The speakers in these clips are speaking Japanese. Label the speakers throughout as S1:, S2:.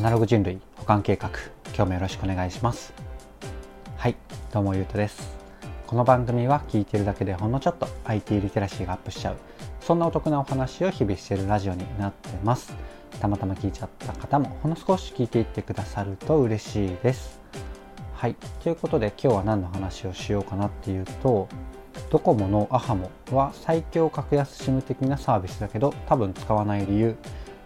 S1: アナログ人類保管計画今日もよろしくお願いします。はいどうもゆうとです。この番組は聞いてるだけでほんのちょっと IT リテラシーがアップしちゃう。そんなお得なお話を日々しているラジオになってます。たまたま聞いちゃった方もほんの少し聞いていってくださると嬉しいです。はいということで今日は何の話をしようかなっていうとドコモのアハモは最強格安 SIM 的なサービスだけど多分使わない理由。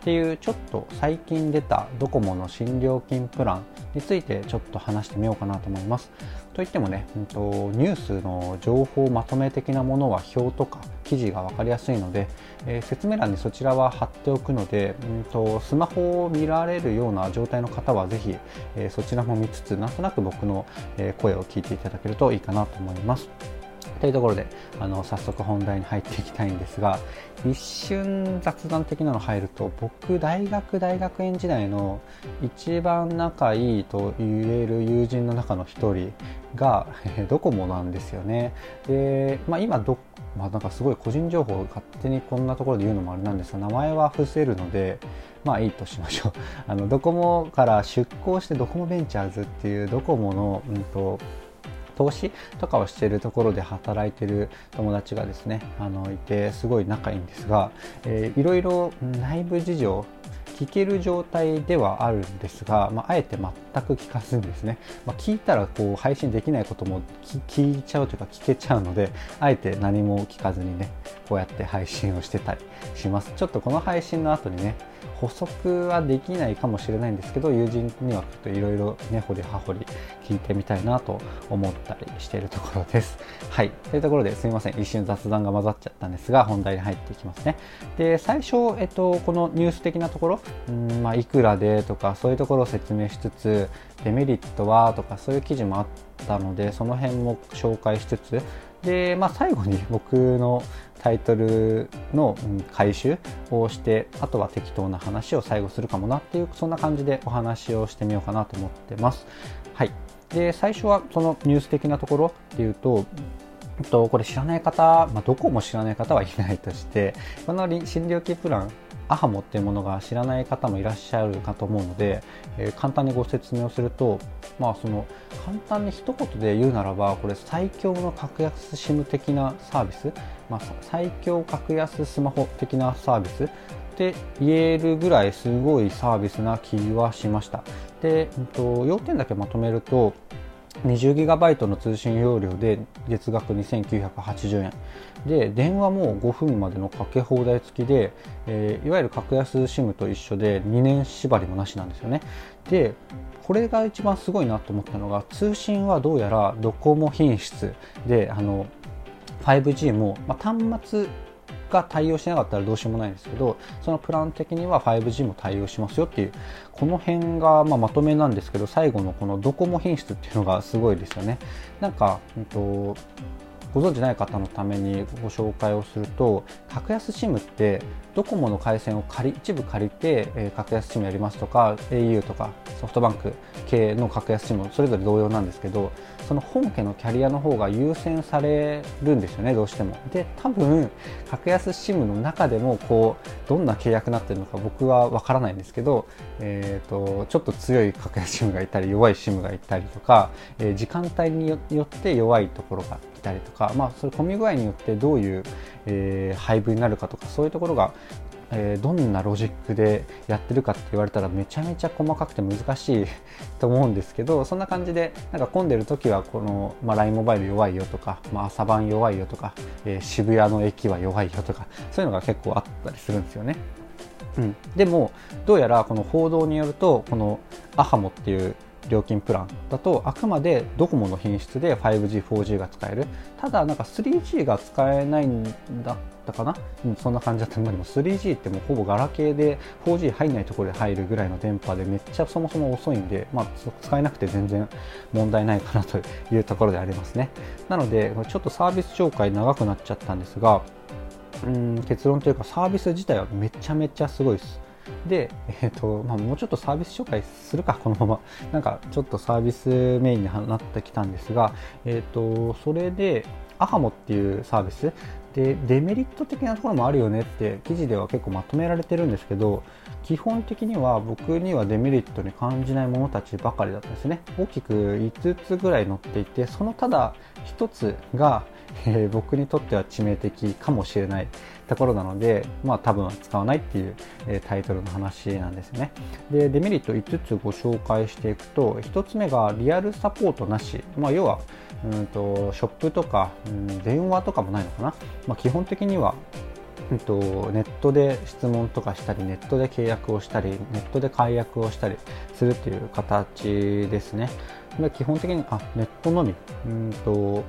S1: っていうちょっと最近出たドコモの新料金プランについてちょっと話してみようかなと思います。といってもね、うんと、ニュースの情報まとめ的なものは表とか記事が分かりやすいので、えー、説明欄にそちらは貼っておくので、うんと、スマホを見られるような状態の方はぜひ、えー、そちらも見つつなんとなく僕の、声を聞いていただけるといいかなと思います。というところであの早速本題に入っていきたいんですが一瞬雑談的なの入ると僕大学大学院時代の一番仲いいと言える友人の中の一人がえドコモなんですよね。で、まあ、今どまあ、なんかすごい個人情報を勝手にこんなところで言うのもあれなんですが名前は伏せるのでまあいいとしましょう。あのドコモから出向してドコモベンチャーズっていうドコモの、うんと投資とかをしているところで働いてる友達がですねあのいてすごい仲いいんですが、えー、いろいろ内部事情聞ける状態ではあるんですが、まあ、あえて全く聞かずにですね、まあ、聞いたらこう配信できないことも聞いちゃうというか聞けちゃうのであえて何も聞かずにねこうやって配信をしてたりします。ちょっとこの配信の後にね補足はできないかもしれないんですけど友人にはちょっといろいろ根掘り葉掘り聞いてみたいなと思ったりしているところです。はい。というところですみません。一瞬雑談が混ざっちゃったんですが、本題に入っていきますね。で、最初、えっと、このニュース的なところ、うんまあ、いくらでとか、そういうところを説明しつつ、デメリットはとか、そういう記事もあったので、その辺も紹介しつつ、で、まあ、最後に僕のタイトルの回収をしてあとは適当な話を最後するかもなっていうそんな感じでお話をしてみようかなと思ってます。はい、で最初はそのニュース的なところっていうととこれ知らない方、まあ、どこも知らない方はいないとしてこの診療期プランアハモっていうものが知らない方もいらっしゃるかと思うので、えー、簡単にご説明をすると、まあ、その簡単に一言で言うならばこれ最強の格安 SIM 的なサービス、まあ、最強格安スマホ的なサービスって言えるぐらいすごいサービスな気はしました。で、えっと、要点だけまとめると 20GB の通信容量で月額2980円で電話も5分までのかけ放題付きで、えー、いわゆる格安 SIM と一緒で2年縛りもなしなんですよね。でこれが一番すごいなと思ったのが通信はどうやらドコモ品質であの 5G も、まあ、端末が対応しなかったらどうしようもないんですけどそのプラン的には 5G も対応しますよっていうこの辺がままとめなんですけど最後のこのドコモ品質っていうのがすごいですよね。なんか、うんとご存じない方のためにご紹介をすると格安 SIM ってドコモの回線を借り一部借りて、えー、格安 SIM やりますとか au とかソフトバンク系の格安 SIM それぞれ同様なんですけどその本家のキャリアの方が優先されるんですよねどうしても。で多分格安 SIM の中でもこうどんな契約になってるのか僕はわからないんですけど、えーと、ちょっと強い格安 SIM がいたり弱い SIM がいたりとか、えー、時間帯によって弱いところがいたりとか、まあ、それ混み具合によってどういう、えー、配分になるかとかそういうところがえー、どんなロジックでやってるかって言われたらめちゃめちゃ細かくて難しい と思うんですけどそんな感じでなんか混んでる時はこの、まあ、LINE モバイル弱いよとか、まあ、朝晩弱いよとか、えー、渋谷の駅は弱いよとかそういうのが結構あったりするんですよね。うん、でもどうやらこの報道によるとこのアハモっていう料金プランだとあくまでドコモの品質で 5G、4G が使える。ただなんか 3G が使えないんだったかな、うん、そんな感じだったのでも 3G ってもうほぼガラケーで 4G 入んないところで入るぐらいの電波でめっちゃそもそも遅いんで、まあ、使えなくて全然問題ないかなというところでありますね。なのでちょっとサービス紹介長くなっちゃったんですがうん結論というかサービス自体はめちゃめちゃすごいです。で、えーとまあ、もうちょっとサービス紹介するか、このまま。なんかちょっとサービスメインになってきたんですが、えーと、それで、アハモっていうサービスでデメリット的なところもあるよねって記事では結構まとめられてるんですけど基本的には僕にはデメリットに感じないものたちばかりだったんですね大きく5つぐらい載っていてそのただ1つが、えー、僕にとっては致命的かもしれないところなので、まあ多分使わないっていう、えー、タイトルの話なんですね。で、デメリット5つご紹介していくと、1つ目がリアルサポートなし。まあ要は、うんとショップとか、うん、電話とかもないのかな。まあ基本的にはえっと、ネットで質問とかしたりネットで契約をしたりネットで解約をしたりするっていう形ですね。で基本的にあネットのみうんと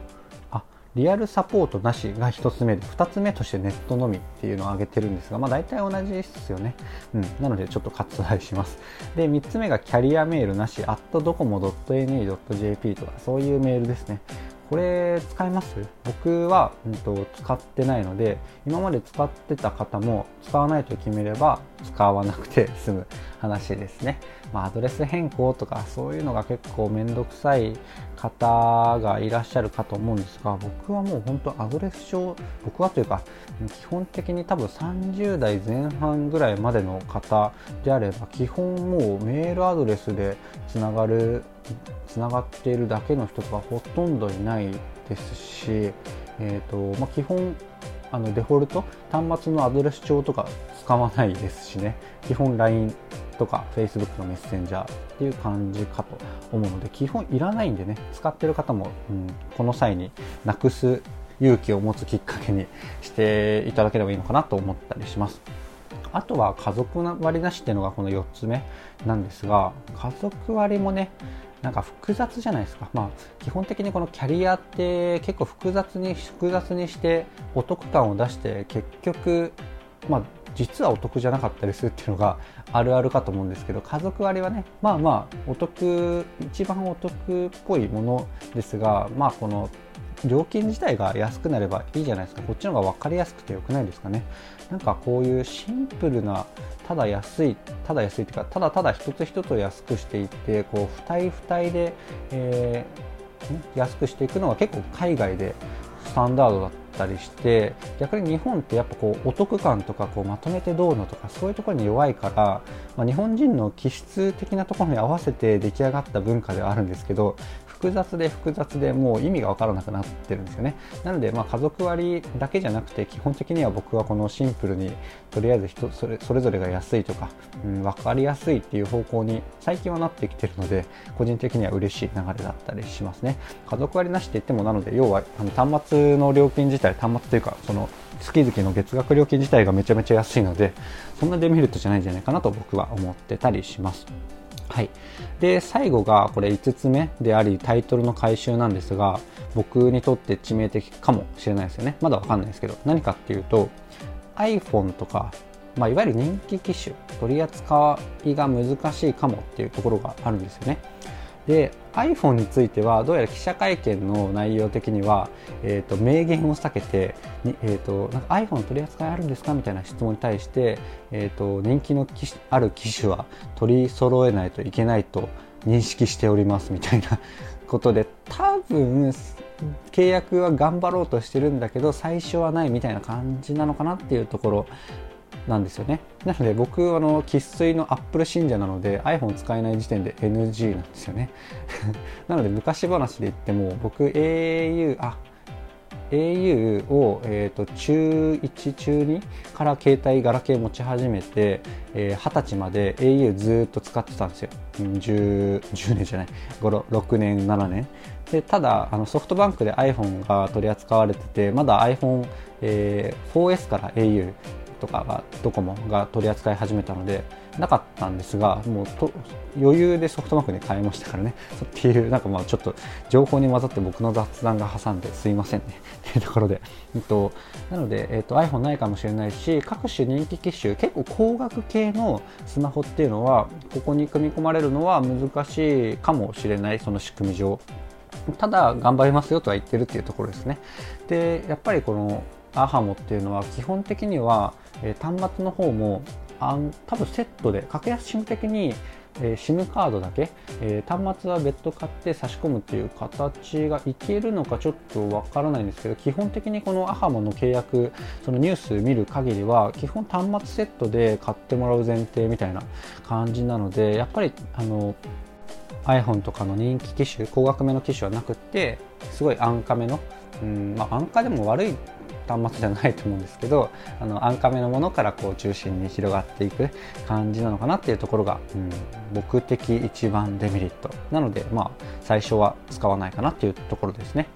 S1: リアルサポートなしが1つ目で2つ目としてネットのみっていうのを挙げてるんですが、まあ、大体同じですよね、うん、なのでちょっと割愛します。で3つ目がキャリアメールなし at docomo.ne.jp とかそういうメールですね。これ使います？僕は、うん。と、使ってないので今まで使ってた方も使わないと決めれば使わなくて 済む話ですね、まあ、アドレス変更とかそういうのが結構めんどくさい方がいらっしゃるかと思うんですが僕はもう本当アドレス帳僕はというか基本的に多分30代前半ぐらいまでの方であれば基本もうメールアドレスでつながるつながっているだけの人がほとんどいないですし、えーとまあ、基本あのデフォルト端末のアドレス帳とか使わないですしね基本 LINE とか Facebook のメッセンジャーっていう感じかと思うので基本いらないんでね使ってる方も、うん、この際になくす勇気を持つきっかけにしていただければいいのかなと思ったりします。あとは家族割りなしっていうのがこの4つ目なんですが家族割もねなんか複雑じゃないですか、まあ、基本的にこのキャリアって結構複雑に複雑にしてお得感を出して結局、まあ、実はお得じゃなかったりするっていうのがあるあるかと思うんですけど家族割はねまあまあお得一番お得っぽいものですがまあこの料金自体が安くなればいいじゃないですか。こっちの方が分かりやすくてよくないですかね。なんかこういうシンプルなただ安いただ安いというかただただ一つ一つ安くしていってこう付帯付帯で、えー、安くしていくのが結構海外でスタンダードだったりして逆に日本ってやっぱこうお得感とかこうまとめてどうのとかそういうところに弱いから、まあ、日本人の気質的なところに合わせて出来上がった文化ではあるんですけど複雑で複雑でもう意味が分からなくなってるんですよね。なのでまあ家族割だけじゃなくて基本的には僕はこのシンプルにとりあえず人それそれぞれが安いとか、うん、分かりやすいっていう方向に最近はなってきてるので個人的には嬉しい流れだったりしますね。家族割なしって言ってもなので要はあの端末の料金自体端末というかその月々の月額料金自体がめちゃめちゃ安いのでそんなデメリットじゃないんじゃないかなと僕は思ってたりします。はい、で最後がこれ5つ目でありタイトルの回収なんですが僕にとって致命的かもしれないですよね。まだわかんないですけど。何かっていうと iPhone とか、まあ、いわゆる人気機種取り扱いが難しいかもっていうところがあるんですよね。で iPhone についてはどうやら記者会見の内容的には、えーと、明言を避けて、えーと、なんか iPhone 取り扱いあるんですかみたいな質問に対して、えーと、人気のある機種は取り揃えないといけないと認識しておりますみたいな ことで多分契約は頑張ろうとしてるんだけど最初はないみたいな感じなのかなっていうところなんですよね。なので僕あの生粋のアップル信者なので iPhone 使えない時点で NG なんですよね。なので昔話で言っても僕 au あ au を、えーと、中1中2から携帯ガラケー持ち始めて、えー、歳まで au ずっと使ってたんですよ。10, 10年じゃない。6年7年。でただあのソフトバンクで iPhone が取り扱われててまだ iPhone、えー、4S から au とかがドコモが取り扱い始めたのでなかったんですがもうと余裕でソフトバンクに変えましたからね。っていうなんかまあちょっと情報に混ざって僕の雑談が挟んですいませんね。っていうところで、えっと、なので、えっと、iPhone ないかもしれないし各種人気機種結構高額系のスマホっていうのはここに組み込まれるのは難しいかもしれないその仕組み上。ただ頑張りますよとは言ってるっていうところですね。でやっぱりこのアハモっていうのは基本的には、えー、端末の方もあ多分セットで格安 SIM 的にえー、SIM カードだけ、えー、端末は別途買って差し込むっていう形がいけるのかちょっとわからないんですけど基本的にこのアハモの契約そのニュース見る限りは基本端末セットで買ってもらう前提みたいな感じなのでやっぱりあの iPhone とかの人気機種高額めの機種はなくてすごい安価めの、うんまあ、安価でも悪い端末じゃないと思うんですけど あの安価めのものからこう中心に広がっていく感じなのかなっていうところが、うん、僕的一番デメリット。なのでまあ最初は使わないかなっていうところですね。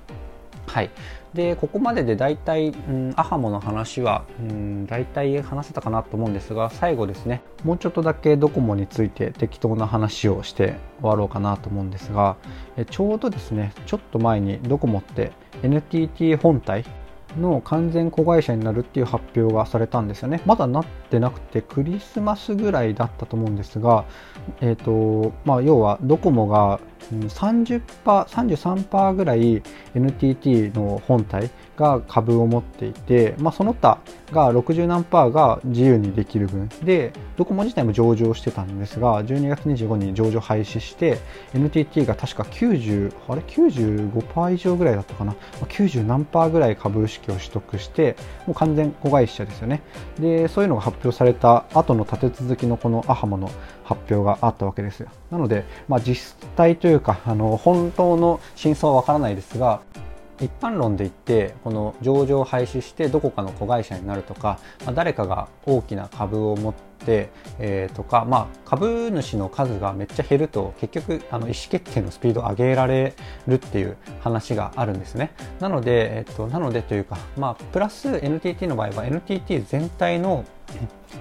S1: はい、でここまでで大体、うん、アハモの話は、うん、大体話せたかなと思うんですが最後ですね。もうちょっとだけドコモについて適当な話をして終わろうかなと思うんですがえちょうどですねちょっと前にドコモって NTT 本体の完全子会社になるっていう発表がされたんですよね。まだなってなくてクリスマスぐらいだったと思うんですが、えーとまあ、要はドコモが30%、33%ぐらい NTT の本体が株を持っていて、まあ、その他が60何パーが自由にできる分。でドコモ自体も上場してたんですが12月25日に上場廃止して NTT が確か90あれ？95%以上ぐらいだったかな？90何パーぐらい株式を取得してもう完全子会社ですよね。でそういうのが発表された後の立て続きのこのアハモの発表があったわけですよ。なので、まあ、実態というかあの本当の真相はわからないですが一般論で言ってこの上場を廃止してどこかの子会社になるとか、まあ、誰かが大きな株を持って、えー、とか、まあ、株主の数がめっちゃ減ると結局あの意思決定のスピードを上げられるっていう話があるんですね。なので、えっと、なのでというか、まあ、プラス NTT の場合は NTT 全体の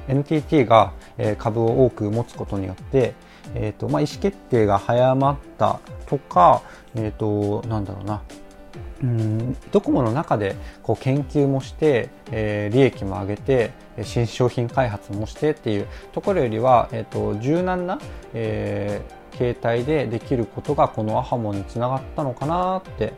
S1: NTT が株を多く持つことによって、えーとまあ、意思決定が早まったとか、えーと、なんだろうな。うんドコモの中でこう研究もして、えー、利益も上げて新商品開発もしてっていうところよりは、えーと、柔軟な、えー、形態でできることがこのアハモにつながったのかなって、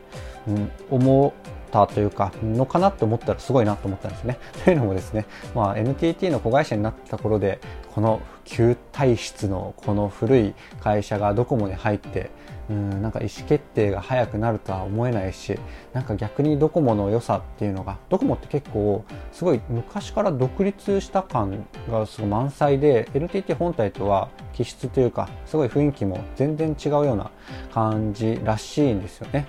S1: うん、思うたというかのかなって思ったらすごいなと思ったんですね。というのもですね、まあ、NTT の子会社になった頃でこの旧体質のこの古い会社がドコモに入ってうんなんか意思決定が早くなるとは思えないしなんか逆にドコモの良さっていうのがドコモって結構すごい昔から独立した感がすごい満載で NTT 本体とは気質というかすごい雰囲気も全然違うような感じらしいんですよね。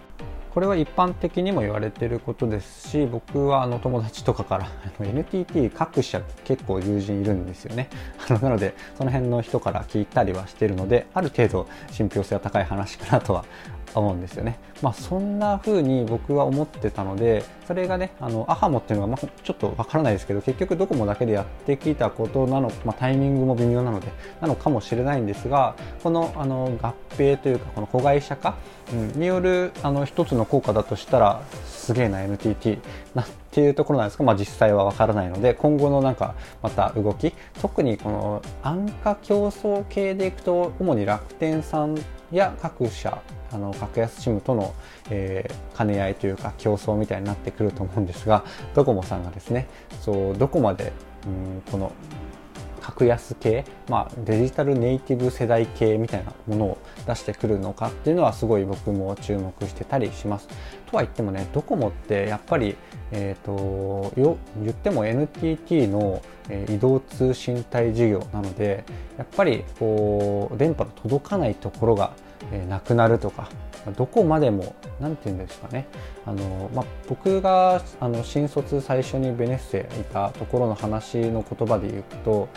S1: これは一般的にも言われていることですし僕はあの友達とかから NTT 各社結構友人いるんですよね。なのでその辺の人から聞いたりはしてるのである程度信憑性は高い話かなとは思うんですよね。まあ、そんな風に僕は思ってたので、それがね、あの、アハモっていうのは、まあ、ちょっとわからないですけど、結局ドコモだけでやってきたことなの、まあ、タイミングも微妙なので、なのかもしれないんですが、この、あの、合併というか、この子会社化、うん、による、あの、一つの効果だとしたら、すげえな NTT なっていうところなんですが、まあ、実際はわからないので、今後のなんか、また動き、特にこの安価競争系でいくと、主に楽天さんや各社あの格安 SIM との、えー、兼ね合いというか競争みたいになってくると思うんですがドコモさんがですねそうどこまでうんこの格安系、まあ、デジタルネイティブ世代系みたいなものを出してくるのかっていうのはすごい僕も注目してたりします。とは言ってもねドコモってやっぱり、えーと、よ言っても NTT の、え、移動通信帯事業なのでやっぱりこう電波の届かないところがえ、なくなるとかどこまでも何て言うんですかね。あの、まあ、僕があの新卒最初にベネッセいたところの話の言葉で言うと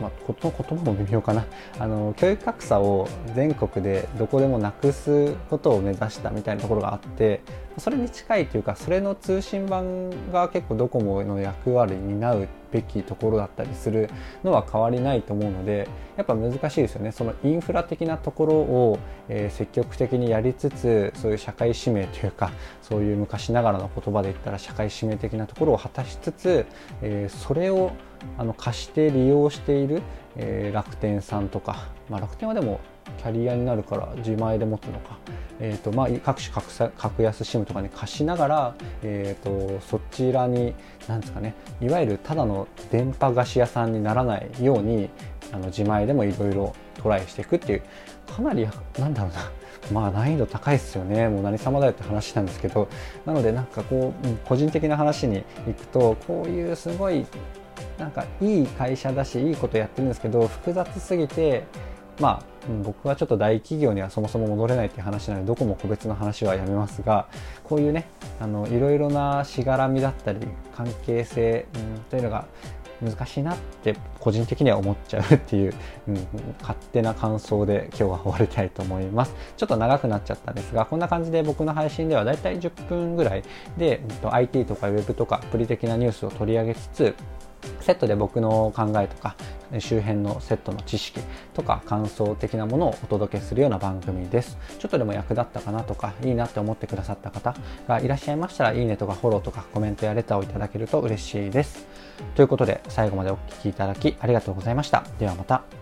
S1: まあ、この言葉も微妙かな。あの教育格差を全国でどこでもなくすことを目指したみたいなところがあってそれに近いというかそれの通信版が結構ドコモの役割に担うべきところだったりするのは変わりないと思うのでやっぱ難しいですよね。そのインフラ的なところを、えー、積極的にやりつつそういう社会使命というかそういう昔ながらの言葉で言ったら社会使命的なところを果たしつつ、えー、それをあの貸して利用している、えー、楽天さんとか、まあ、楽天はでもキャリアになるから自前で持つのか、えーとまあ、各種格格安 SIM とかに貸しながら、えーと、そちらになんですかねいわゆるただの電波貸し屋さんにならないようにあの自前でもいろいろトライしていくっていうかなりなんだろうな。まあ難易度高いですよね。もう何様だよって話なんですけど。なのでなんかこう個人的な話に行くとこういうすごいなんかいい会社だしいいことやってるんですけど複雑すぎてまあ僕はちょっと大企業にはそもそも戻れないっていう話なのでどこも個別の話はやめますがこういうねあのいろいろなしがらみだったり関係性、うん、というのが難しいなって個人的には思っちゃうっていう、うん、勝手な感想で今日は終わりたいと思います。ちょっと長くなっちゃったんですが、こんな感じで僕の配信ではだいたい10分ぐらいで、うん、IT とか Web とかアプリ的なニュースを取り上げつつ、セットで僕の考えとか周辺のセットの知識とか感想的なものをお届けするような番組です。ちょっとでも役立ったかなとかいいなって思ってくださった方がいらっしゃいましたらいいねとかフォローとかコメントやレターをいただけると嬉しいです。ということで最後までお聴きいただきありがとうございました。ではまた。